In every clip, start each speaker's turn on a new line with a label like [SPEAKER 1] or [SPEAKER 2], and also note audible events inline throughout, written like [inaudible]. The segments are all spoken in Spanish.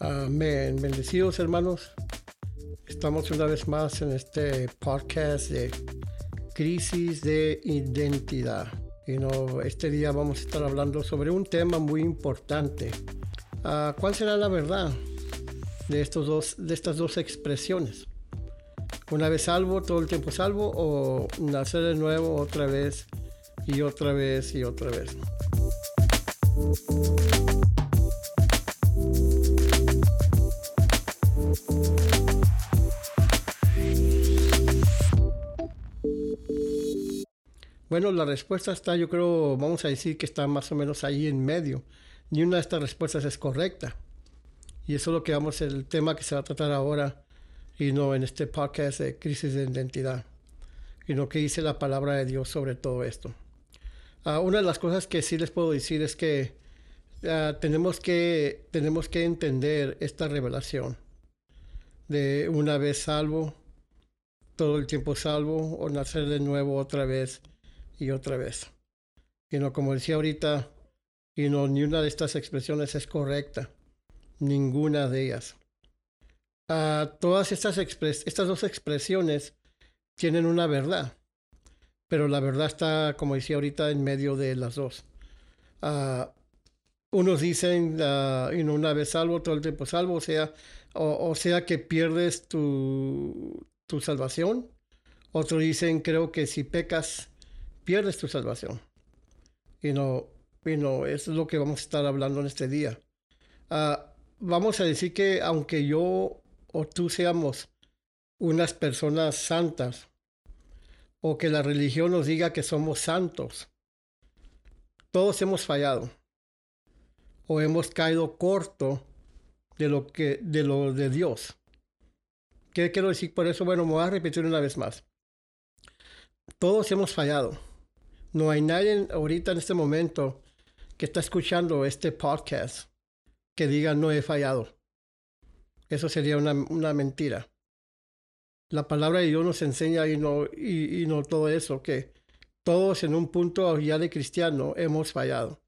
[SPEAKER 1] Amén. Bendecidos hermanos. Estamos una vez más en este podcast de crisis de identidad. Y no, este día vamos a estar hablando sobre un tema muy importante. Ah, ¿Cuál será la verdad de, estos dos, de estas dos expresiones? Una vez salvo, todo el tiempo salvo, o nacer de nuevo otra vez y otra vez y otra vez. Bueno, la respuesta está, yo creo, vamos a decir que está más o menos ahí en medio. Ni una de estas respuestas es correcta. Y eso es lo que vamos, el tema que se va a tratar ahora, y no en este podcast de crisis de identidad. Y que dice la palabra de Dios sobre todo esto. Ah, una de las cosas que sí les puedo decir es que ah, tenemos que tenemos que entender esta revelación de una vez salvo, todo el tiempo salvo, o nacer de nuevo otra vez y otra vez. Y no, como decía ahorita, y no, ni una de estas expresiones es correcta. Ninguna de ellas. Ah, todas estas, estas dos expresiones tienen una verdad. Pero la verdad está, como decía ahorita, en medio de las dos. Ah, unos dicen, uh, y no una vez salvo, todo el tiempo salvo, o sea, o, sea que pierdes tu, tu salvación. Otros dicen, creo que si pecas, pierdes tu salvación. Y no, y no, eso es lo que vamos a estar hablando en este día. Ah, vamos a decir que aunque yo o tú seamos unas personas santas, o que la religión nos diga que somos santos, todos hemos fallado o hemos caído corto de lo que de lo de Dios. ¿Qué quiero decir por eso? Bueno, me voy a repetir una vez más. Todos hemos fallado. No hay nadie ahorita en este momento que está escuchando este podcast que diga no he fallado. Eso sería una, mentira. La palabra de Dios nos enseña y no, y, no todo eso, que todos en un punto ya de cristiano hemos fallado.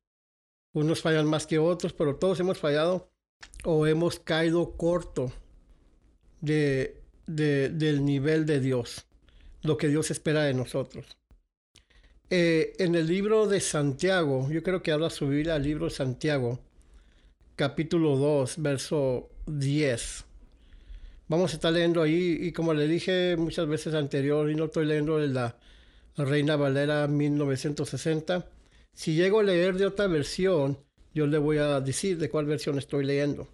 [SPEAKER 1] Unos fallan más que otros, pero todos hemos fallado o hemos caído corto de, del nivel de Dios, lo que Dios espera de nosotros. Eh, en el libro de Santiago, yo creo que habla subir al libro de Santiago, capítulo 2, verso 10. Vamos a estar leyendo ahí, y como le dije muchas veces anterior, y no estoy leyendo de la Reina Valera 1960. Si llego a leer de otra versión, yo le voy a decir de cuál versión estoy leyendo.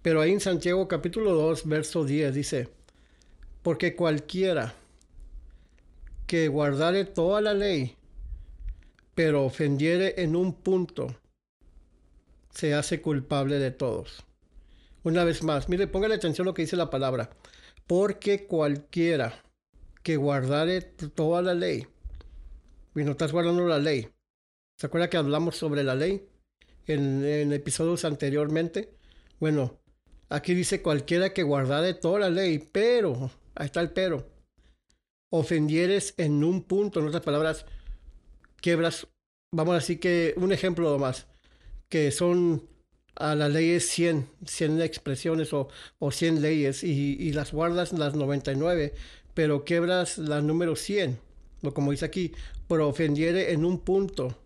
[SPEAKER 1] Pero ahí en Santiago capítulo 2, verso 10 dice, porque cualquiera que guardare toda la ley, pero ofendiere en un punto, se hace culpable de todos. Una vez más, mire, póngale atención lo que dice la palabra. Porque cualquiera que guardare toda la ley, y no estás guardando la ley. ¿Se acuerda que hablamos sobre la ley en, en episodios anteriormente? Bueno, aquí dice cualquiera que guardare toda la ley, pero, ahí está el pero ofendieres en un punto, en otras palabras, quebras, vamos a decir que un ejemplo más, que son a las leyes 100, 100 expresiones o, o 100 leyes y, y, las guardas las 99, pero quebras la número 100, o como dice aquí, pero ofendiere en un punto,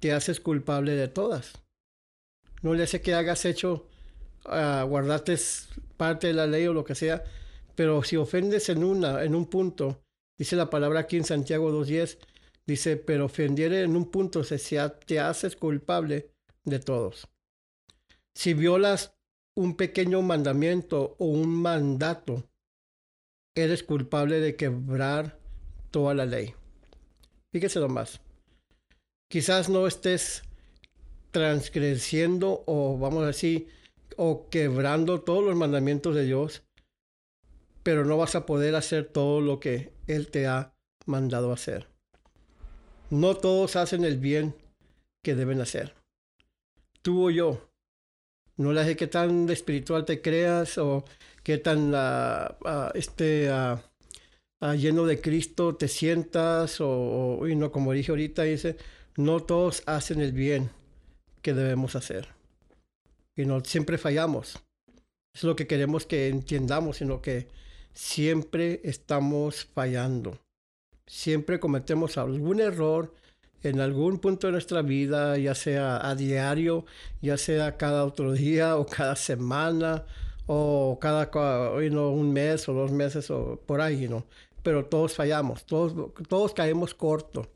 [SPEAKER 1] te haces culpable de todas. No le hace que hagas hecho, uh, guardarte parte de la ley o lo que sea, pero si ofendes en una, en un punto, Dice la palabra aquí en Santiago 2.10, dice, pero ofendiere en un punto, se, te haces culpable de todos. Si violas un pequeño mandamiento o un mandato, eres culpable de quebrar toda la ley. Fíjese más. Quizás no estés transgrediendo o vamos a decir, o quebrando todos los mandamientos de Dios, pero no vas a poder hacer todo lo que Él te ha mandado hacer. No todos hacen el bien que deben hacer. Tú o yo. No le sé qué tan espiritual te creas o qué tan uh, lleno de Cristo te sientas o, y no como dije ahorita dice no todos hacen el bien que debemos hacer. y no siempre fallamos. Es lo que queremos que entiendamos, sino que siempre estamos fallando. Siempre cometemos algún error en algún punto de nuestra vida, ya sea a diario, ya sea cada otro día o cada semana o cada un mes o dos meses o por ahí, ¿no? Pero todos fallamos, todos, todos caemos corto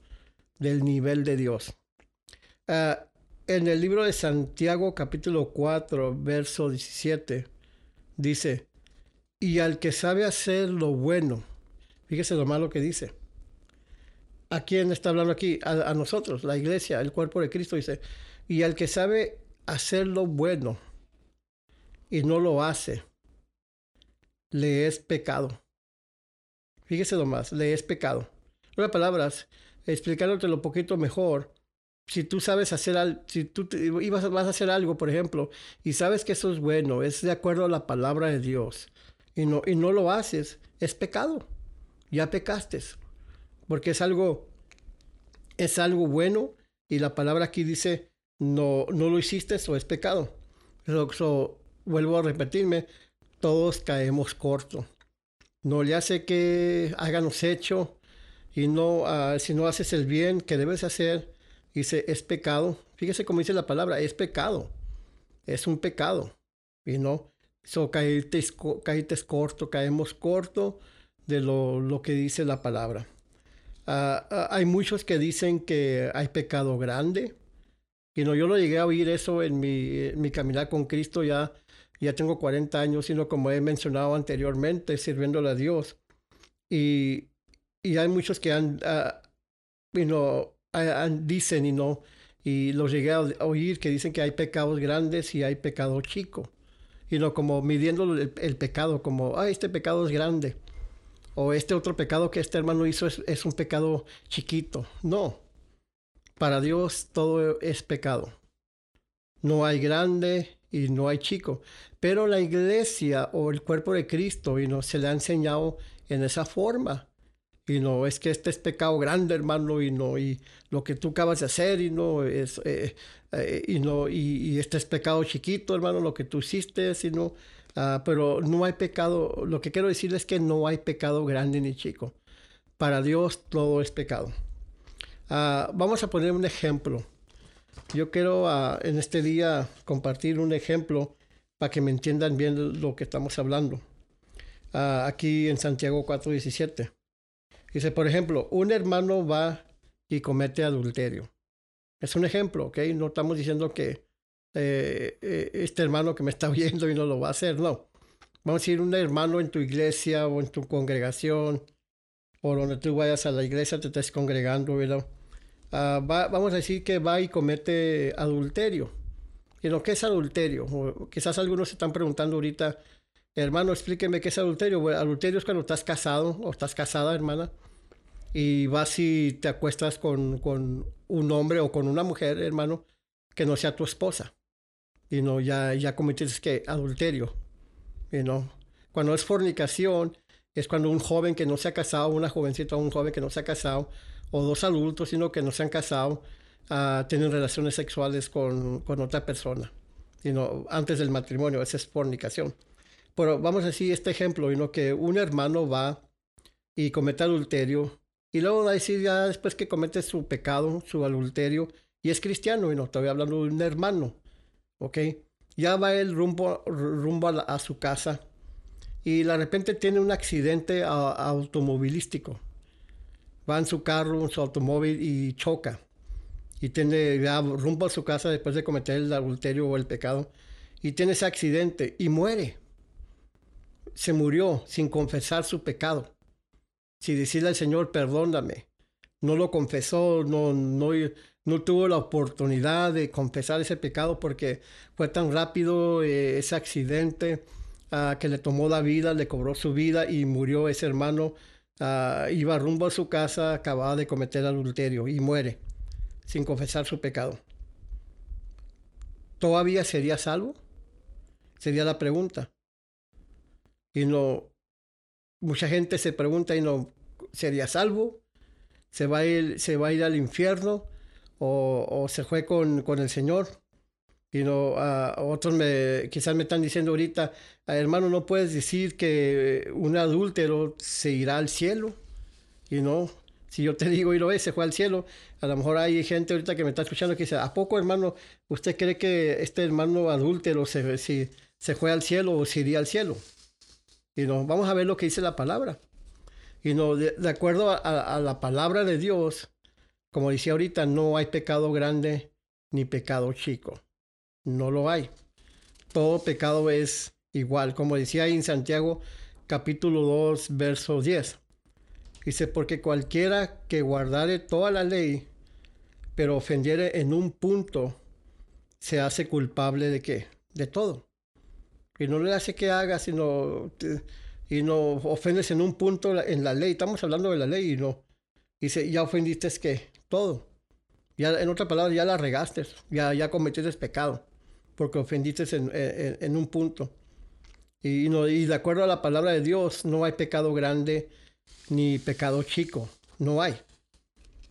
[SPEAKER 1] del nivel de Dios. Ah, en el libro de Santiago capítulo 4, verso 17, dice, y al que sabe hacer lo bueno, fíjese lo malo que dice. ¿A quién está hablando aquí? A, nosotros, la iglesia, el cuerpo de Cristo, dice, y al que sabe hacer lo bueno y no lo hace, le es pecado. Fíjese más, le es pecado. En otras palabras, explicándote lo poquito mejor, si tú sabes hacer algo, si tú ibas, vas a hacer algo, por ejemplo, y sabes que eso es bueno, es de acuerdo a la palabra de Dios, y no, y no lo haces, es pecado. Ya pecaste. Porque es algo, es algo bueno, y la palabra aquí dice, no, no lo hiciste, eso es pecado. So, vuelvo a repetirme, todos caemos corto. No le hace que háganos hecho, y no, uh, si no haces el bien que debes hacer, Dice, es pecado. Fíjese cómo dice la palabra, es pecado. Es un pecado. Y no, so, caíste, corto, caemos corto de lo, lo que dice la palabra. Ah, ah, hay muchos que dicen que hay pecado grande. Y no, yo lo llegué a oír eso en mi, mi caminar con Cristo ya, ya tengo 40 años, sino como he mencionado anteriormente, sirviéndole a Dios. Y, y hay muchos que han, uh, you dicen y no, y los llegué a oír que dicen que hay pecados grandes y hay pecado chico. Y no como midiendo el, pecado, como, ah, este pecado es grande. O este otro pecado que este hermano hizo es, es un pecado chiquito. No. Para Dios todo es pecado. No hay grande y no hay chico. Pero la iglesia o el cuerpo de Cristo y no se le ha enseñado en esa forma y no es que este es pecado grande hermano y no y lo que tú acabas de hacer y no es eh, eh, y no y, este es pecado chiquito hermano lo que tú hiciste sino uh, pero no hay pecado lo que quiero decir es que no hay pecado grande ni chico. Para Dios todo es pecado. Uh, vamos a poner un ejemplo. Yo quiero uh, en este día compartir un ejemplo para que me entiendan bien lo que estamos hablando. Aquí en Santiago 4:17 Dice, por ejemplo, un hermano va y comete adulterio. Es un ejemplo, ¿ok? No estamos diciendo que eh, eh, este hermano que me está [laughs] viendo y no lo va a hacer, no. Vamos a decir un hermano en tu iglesia o en tu congregación o donde tú vayas a la iglesia, te estés congregando, ¿verdad? Ah, vamos a decir que va y comete adulterio. ¿Y lo que es adulterio? quizás algunos se están preguntando ahorita, hermano, explíqueme qué es adulterio. Adulterio es cuando estás casado o estás casada, hermana, y vas y te acuestas con, con un hombre o con una mujer, hermano, que no sea tu esposa. Y no, ya, ya cometiste que adulterio. Y no. Cuando es fornicación, es cuando un joven que no se ha casado, una jovencita o un joven que no se ha casado, o dos adultos, sino que no se han casado, uh, tienen relaciones sexuales con, con otra persona. Y no, antes del matrimonio, esa es fornicación. Pero vamos a decir este ejemplo, no que un hermano va y comete adulterio y luego va a decir ya después que comete su pecado, su adulterio, y es cristiano, y no estoy hablando de un hermano, ¿ok? Ya va él rumbo, rumbo a, su casa y de repente tiene un accidente automovilístico. Va en su carro, en su automóvil y choca. Y tiene ya rumbo a su casa después de cometer el adulterio o el pecado. Y tiene ese accidente y muere. Se murió sin confesar su pecado si decirle al Señor, perdóname, no lo confesó, no, tuvo la oportunidad de confesar ese pecado porque fue tan rápido eh, ese accidente uh, que le tomó la vida, le cobró su vida y murió ese hermano. Uh, iba rumbo a su casa, acababa de cometer adulterio y muere sin confesar su pecado. ¿Todavía sería salvo? Sería la pregunta. Y no, mucha gente se pregunta y no, ¿sería salvo? ¿Se va a ir, se va a ir al infierno? ¿O, se fue con, con, el Señor? Y no, otros me, quizás me están diciendo ahorita, ah, hermano, no puedes decir que un adúltero se irá al cielo. Y no, si yo te [laughs] digo y lo ves, se fue al cielo, a lo mejor hay gente ahorita que me está escuchando que dice, ¿a poco hermano, usted cree que este hermano adúltero se, se fue al cielo o se iría al cielo? Y no, vamos a ver lo que dice la palabra. Y no, de, acuerdo a, la palabra de Dios, como decía ahorita, no hay pecado grande ni pecado chico. No lo hay. Todo pecado es igual. Como decía ahí en Santiago capítulo 2, verso 10. Dice, porque cualquiera que guardare toda la ley, pero ofendiere en un punto, se hace culpable de qué? De todo. Y no le hace que haga, sino... y no ofendes en un punto en la ley. Estamos hablando de la ley y no. Dice, ya ofendiste es que todo. Ya, en otra palabra, ya la regaste, ya, ya cometiste pecado, porque ofendiste en, en, un punto. Y, no, y de acuerdo a la palabra de Dios, no hay pecado grande ni pecado chico. No hay.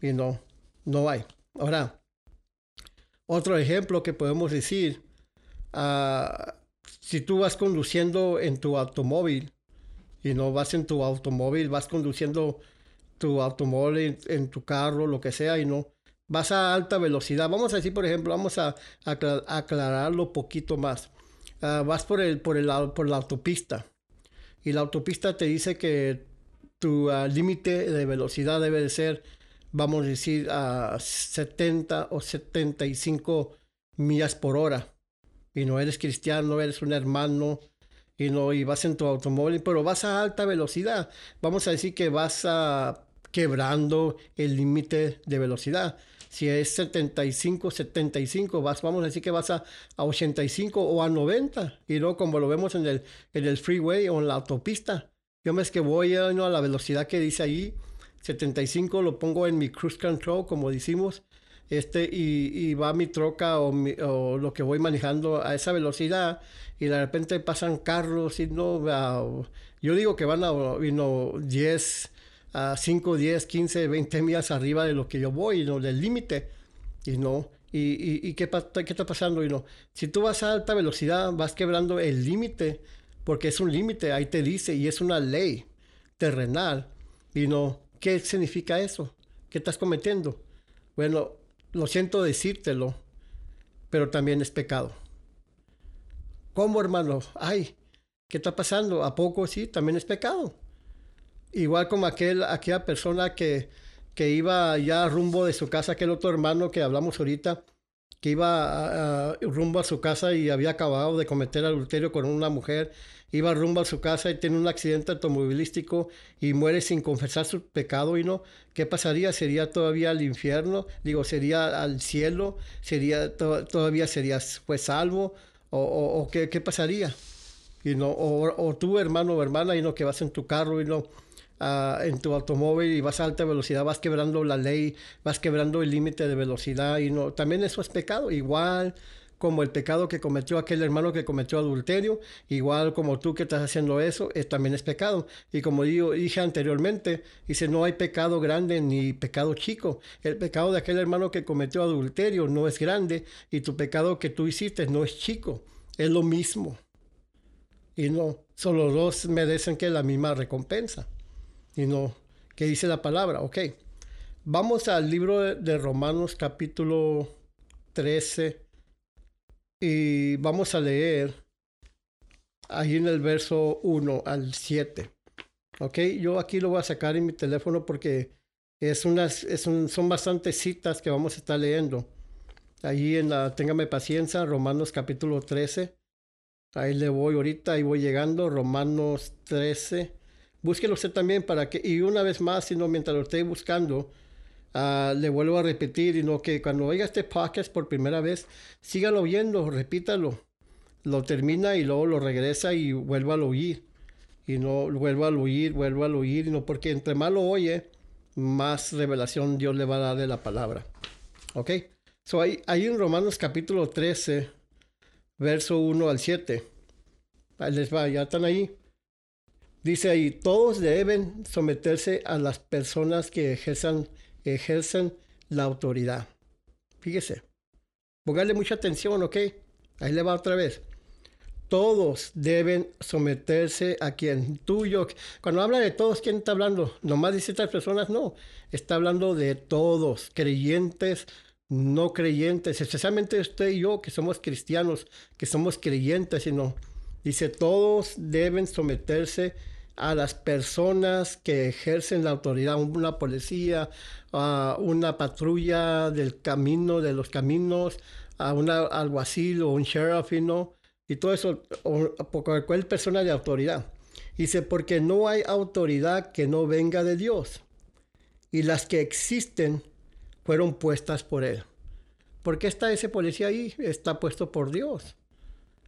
[SPEAKER 1] Y no, no hay. Ahora, otro ejemplo que podemos decir, ah, si tú vas conduciendo en tu automóvil y no vas en tu automóvil, vas conduciendo tu automóvil en, tu carro, lo que sea, y no vas a alta velocidad. Vamos a decir, por ejemplo, vamos a, aclararlo poquito más. Ah, vas por, el, por, el, por la autopista y la autopista te dice que tu ah, límite de velocidad debe de ser, vamos a decir, a 70 o 75 millas por hora. Y no eres cristiano, eres un hermano, y no, y vas en tu automóvil, pero vas a alta velocidad. Vamos a decir que vas a quebrando el límite de velocidad. Si es 75, 75, vas, vamos a decir que vas a, a 85 o a 90, y no como lo vemos en el, en el freeway o en la autopista. Yo me es que voy a la velocidad que dice ahí, 75, lo pongo en mi cruise control, como decimos, este, y, va mi troca o, lo que voy manejando a esa velocidad, y de repente pasan carros y no, yo digo que van a you 10, a 5, 10, 15, 20 millas arriba de lo que yo voy, no, del límite, y no. ¿Y, y, qué, qué está pasando? Y no, si tú vas a alta velocidad, vas quebrando el límite porque es un límite, ahí te dice, y es una ley terrenal. Y no, ¿qué significa eso? ¿Qué estás cometiendo? Bueno, lo siento decírtelo, pero también es pecado. ¿Cómo, hermano? Ay, ¿qué está pasando? ¿A poco sí? También es pecado. Igual como aquel, aquella persona que, que iba ya rumbo de su casa, aquel otro hermano que hablamos ahorita, que iba rumbo a su casa y había acabado de cometer adulterio con una mujer iba rumbo a su casa y tiene un accidente automovilístico y muere sin confesar su pecado y no, ¿qué pasaría? ¿Sería todavía al infierno? Digo, ¿sería al cielo? ¿Sería todavía sería pues salvo? ¿O, o, ¿qué, qué, pasaría? Y no, o, o, tú, hermano o hermana, y no, que vas en tu carro y no, uh, en tu automóvil y vas a alta velocidad, vas quebrando la ley, vas quebrando el límite de velocidad y no, también eso es pecado, igual como el pecado que cometió aquel hermano que cometió adulterio, igual como tú que estás haciendo eso, es, también es pecado. Y como digo, dije anteriormente, dice, no hay pecado grande ni pecado chico. El pecado de aquel hermano que cometió adulterio no es grande y tu pecado que tú hiciste no es chico, es lo mismo. Y no, solo dos merecen que la misma recompensa. Y no, ¿qué dice la palabra? Ok, vamos al libro de Romanos capítulo 13 y vamos a leer ahí en el verso 1 al 7. Ok, yo aquí lo voy a sacar en mi teléfono porque es unas, es son bastantes citas que vamos a estar leyendo. Ahí en la, téngame paciencia, Romanos capítulo 13. Ahí le voy ahorita, ahí voy llegando, Romanos 13. Búsquelo usted también para que, y una vez más, sino mientras lo esté buscando, Ah, le vuelvo a repetir, y no que cuando oiga este podcast por primera vez, sígalo oyendo, repítalo. Lo termina y luego lo regresa y vuelva a oír. Y no vuelva a oír, vuelva a oír, y no porque entre más lo oye, más revelación Dios le va a dar de la palabra. ¿Ok? So, hay, hay en Romanos capítulo 13, verso 1 al 7. Ahí les va, ya están ahí. Dice ahí, todos deben someterse a las personas que ejercen la autoridad. Fíjese, ponganle mucha atención, ¿ok? Ahí le va otra vez. Todos deben someterse a quien tú y yo. Cuando habla de todos, ¿quién está hablando? Nomás dice estas personas, no. Está hablando de todos, creyentes, no creyentes, especialmente usted y yo, que somos cristianos, que somos creyentes, sino dice, todos deben someterse a las personas que ejercen la autoridad, una policía, a una patrulla del camino, de los caminos, a un alguacil o un sheriff, ¿no? y todo eso, o, por cualquier persona de autoridad. Dice, porque no hay autoridad que no venga de Dios. Y las que existen fueron puestas por Él. ¿Por qué está ese policía ahí? Está puesto por Dios.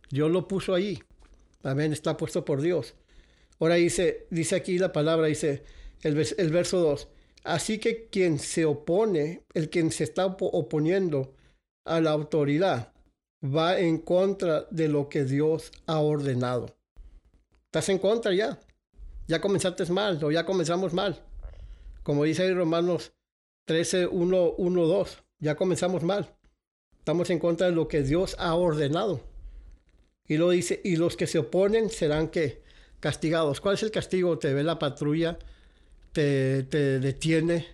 [SPEAKER 1] Dios lo puso ahí. Amén, está puesto por Dios. Ahora dice, dice aquí la palabra, dice el, el verso 2. Así que quien se opone, el quien se está oponiendo a la autoridad, va en contra de lo que Dios ha ordenado. Estás en contra ya. Ya comenzaste mal o ya comenzamos mal. Como dice ahí Romanos 13, 1, 1, 2. Ya comenzamos mal. Estamos en contra de lo que Dios ha ordenado. Y lo dice, y los que se oponen serán que castigados. ¿Cuál es el castigo? Te ve la patrulla, te, te detiene,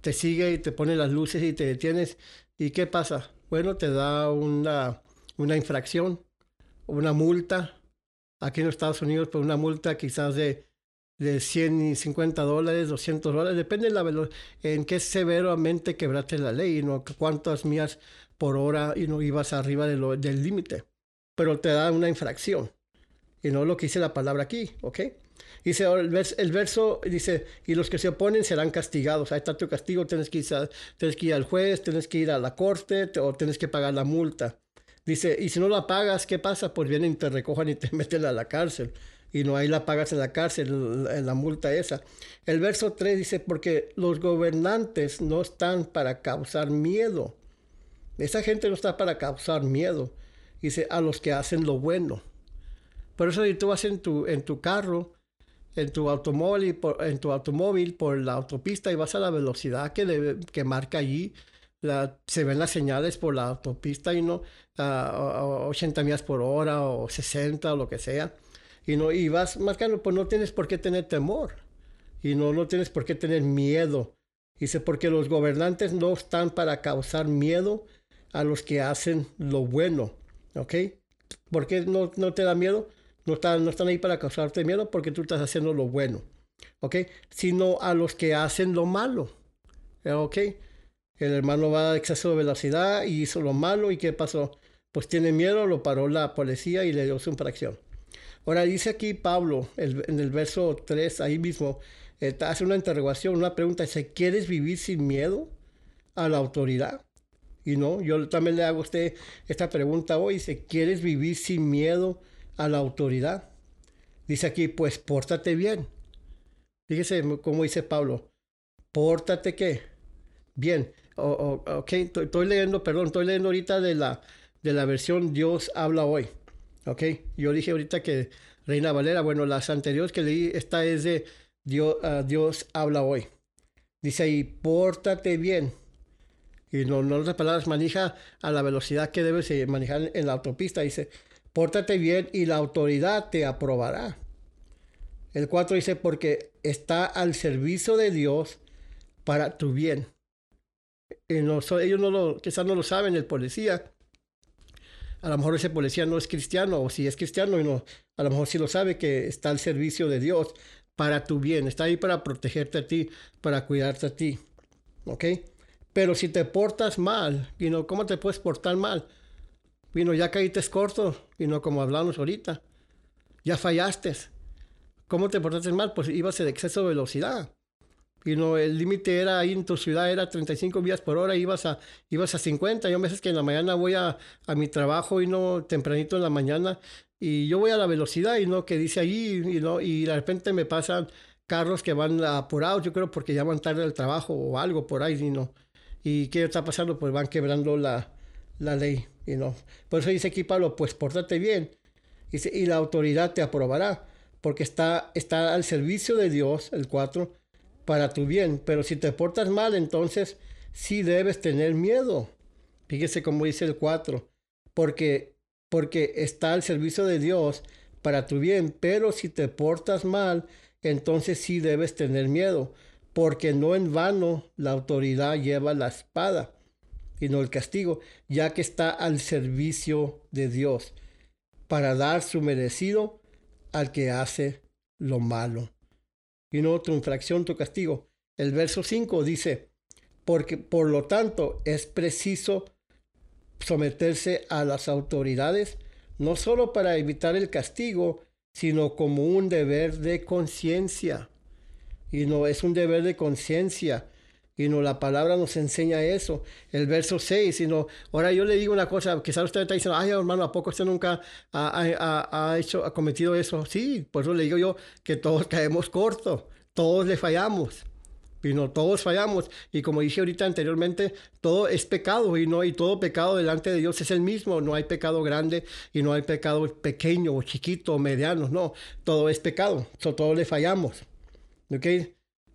[SPEAKER 1] te sigue y te pone las luces y te detienes. ¿Y qué pasa? bueno, te da una, una infracción, una multa. Aquí en los Estados Unidos, pues una multa quizás de, de 150 dólares, 200 dólares, depende de la en qué severamente quebraste la ley, ¿no? cuántas millas por hora y no ibas arriba del límite. Pero te da una infracción. Y no lo que dice la palabra aquí, ¿ok? Dice el, el, verso, dice, y los que se oponen serán castigados. Ahí está tu castigo, tienes que, ir tienes que ir al juez, tienes que ir a la corte o tienes que pagar la multa. Dice, y si no la pagas, ¿qué pasa? Pues vienen y te recojan y te [laughs] meten a la cárcel. Y no ahí la pagas en la cárcel, en la multa esa. El verso 3 dice, porque los gobernantes no están para causar miedo. Esa gente no está para causar miedo. Dice, a los que hacen lo bueno. Por eso si tú vas en tu, en tu carro en tu automóvil, por, en tu automóvil por la autopista y vas a la velocidad que, que marca allí, se ven las señales por la autopista y no a, 80 millas por hora o 60 o lo que sea. Y, no, y vas marcando, pues no tienes por qué tener temor. Y no, no tienes por qué tener miedo. Dice, porque los gobernantes no están para causar miedo a los que hacen lo bueno. ¿Ok? ¿Por qué no, no te da miedo? No están, no están ahí para causarte miedo porque tú estás haciendo lo bueno. ¿Ok? Sino a los que hacen lo malo. ¿Ok? El hermano va a exceso de velocidad y hizo lo malo. ¿Y qué pasó? Pues tiene miedo, lo paró la policía y le dio su infracción. Ahora dice aquí Pablo, en el verso 3, ahí mismo, eh, hace una interrogación, una pregunta. Dice, ¿quieres vivir sin miedo a la autoridad? Y no, yo también le hago a usted esta pregunta hoy. Dice, ¿quieres vivir sin miedo a la autoridad. Dice aquí, pues pórtate bien. Fíjese cómo dice Pablo, pórtate qué? Bien. ok, estoy, leyendo, perdón, estoy leyendo ahorita de la, de la versión Dios habla hoy. Ok, yo dije ahorita que Reina Valera, bueno, las anteriores que leí, esta es de Dios, ah, Dios habla hoy. Dice ahí, pórtate bien. Y no, no otras palabras, maneja a la velocidad que debes manejar en la autopista. Dice, pórtate bien y la autoridad te aprobará. El 4 dice, porque está al servicio de Dios para tu bien. Ellos no lo, quizás no lo saben, el policía. A lo mejor ese policía no es cristiano, o si es cristiano, no, a lo mejor sí lo sabe que está al servicio de Dios para tu bien. Está ahí para protegerte a ti, para cuidarte a ti. ¿Ok? Pero si te portas mal, y no, ¿cómo te puedes portar mal? Vino, ya caíste corto, y no como hablamos ahorita. Ya fallaste. ¿Cómo te portaste mal? Pues ibas en exceso de velocidad. Y no, el límite era ahí en tu ciudad, era 35 millas por hora, ibas a, ibas a 50. Yo me veces que en la mañana voy a, a, mi trabajo y no tempranito en la mañana, y yo voy a la velocidad y no, que dice allí, y no, y de repente me pasan carros que van apurados, yo creo porque ya van tarde al trabajo o algo por ahí, y no. ¿Y qué está pasando? Pues van quebrando la, la ley. Y no. Por eso dice aquí Pablo, pues pórtate bien. Y la autoridad te aprobará, porque está, está al servicio de Dios, el 4, para tu bien. Pero si te portas mal, entonces sí debes tener miedo. Fíjese cómo dice el 4, porque porque está al servicio de Dios para tu bien, pero si te portas mal, entonces sí debes tener miedo, porque no en vano la autoridad lleva la espada y no el castigo, ya que está al servicio de Dios, para dar su merecido al que hace lo malo. Y no tu infracción, tu castigo. El verso 5 dice, porque por lo tanto es preciso someterse a las autoridades, no solo para evitar el castigo, sino como un deber de conciencia. Y no es un deber de conciencia. Y no, la palabra nos enseña eso. El verso 6, sino, ahora yo le digo una cosa, quizás usted está diciendo, ay hermano, ¿a poco usted nunca ha, hecho, ha cometido eso? Sí, por eso le digo yo que todos caemos cortos, todos le fallamos. Y no, todos fallamos. Y como dije ahorita anteriormente, todo es pecado y no, y todo pecado delante de Dios es el mismo. No hay pecado grande y no hay pecado pequeño o chiquito o mediano. No, todo es pecado. So, todos le fallamos. ¿Ok?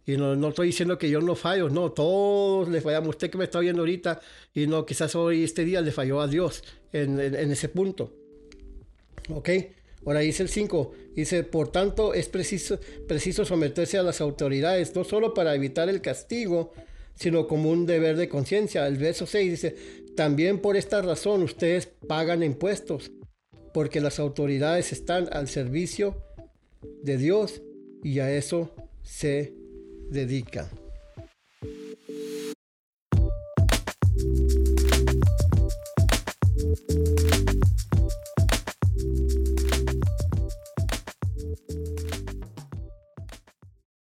[SPEAKER 1] Y no, no estoy diciendo que yo no fallo, no, todos le fallamos. Usted que me está viendo ahorita, y no, quizás hoy este día le falló a Dios en, en ese punto. ¿Ok? Ahora dice el 5, dice, por tanto es preciso, preciso someterse a las autoridades, no solo para evitar el castigo, sino como un deber de conciencia. El verso 6 dice, también por esta razón ustedes pagan impuestos, porque las autoridades están al servicio de Dios y a eso se dedica.